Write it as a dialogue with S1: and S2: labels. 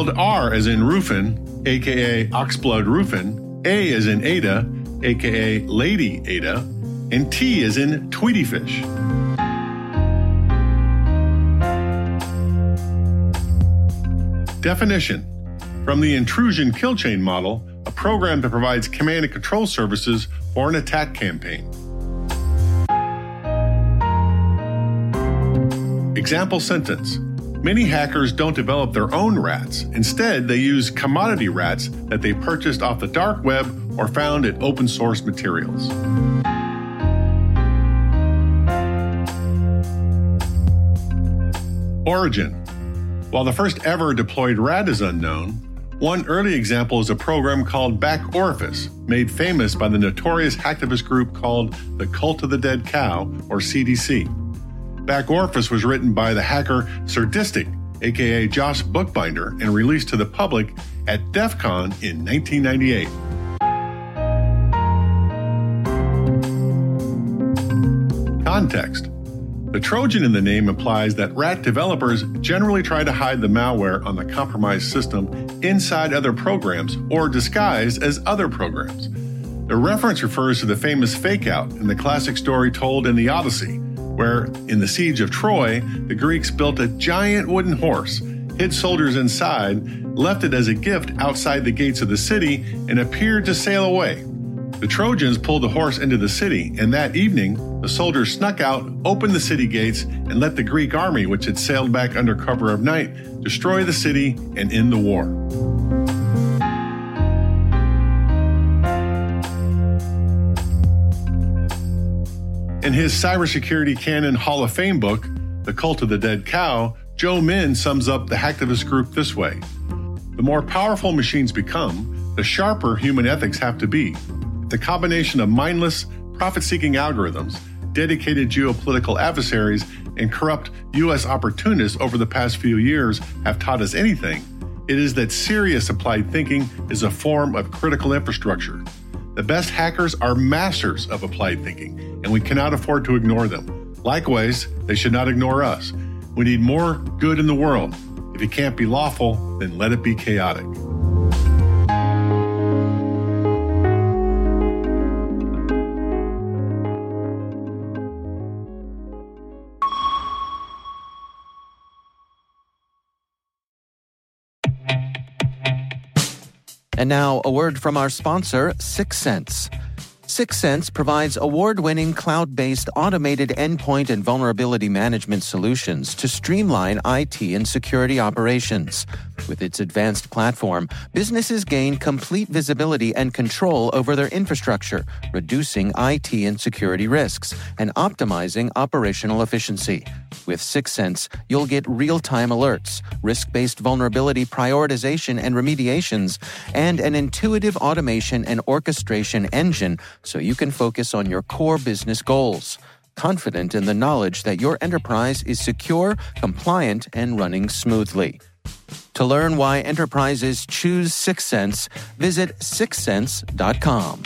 S1: Spelled R as in Ruffin, aka Oxblood Ruffin, A as in Ada, aka Lady Ada, and T as in Tweety Fish. Definition From the intrusion kill chain model, a program that provides command and control services for an attack campaign. Example sentence Many hackers don't develop their own rats. Instead, they use commodity rats that they purchased off the dark web or found in open source materials. Origin While the first ever deployed rat is unknown, one early example is a program called Back Orifice, made famous by the notorious hacktivist group called the Cult of the Dead Cow, or CDC. Back Orifice was written by the hacker Sir Dystic, aka Josh Bookbinder, and released to the public at DEF CON in 1998. Context The Trojan in the name implies that rat developers generally try to hide the malware on the compromised system inside other programs or disguised as other programs. The reference refers to the famous fake out in the classic story told in the Odyssey, where, in the siege of Troy, the Greeks built a giant wooden horse, hid soldiers inside, left it as a gift outside the gates of the city, and appeared to sail away. The Trojans pulled the horse into the city, and that evening, the soldiers snuck out, opened the city gates, and let the Greek army, which had sailed back under cover of night, destroy the city and end the war. In his Cybersecurity Canon Hall of Fame book, The Cult of the Dead Cow, Joe Menn sums up the hacktivist group this way The more powerful machines become, the sharper human ethics have to be. The combination of mindless, profit seeking algorithms, dedicated geopolitical adversaries, and corrupt U.S. opportunists over the past few years have taught us anything, it is that serious applied thinking is a form of critical infrastructure. The best hackers are masters of applied thinking, and we cannot afford to ignore them. Likewise, they should not ignore us. We need more good in the world. If it can't be lawful, then let it be chaotic.
S2: And now, a word from our sponsor, Syxsense. Syxsense provides award winning cloud based automated endpoint and vulnerability management solutions to streamline IT and security operations. With its advanced platform, businesses gain complete visibility and control over their infrastructure, reducing IT and security risks and optimizing operational efficiency. With Syxsense, you'll get real time alerts, risk based vulnerability prioritization and remediations, and an intuitive automation and orchestration engine so you can focus on your core business goals. Confident in the knowledge that your enterprise is secure, compliant, and running smoothly. To learn why enterprises choose Syxsense, visit syxsense.com.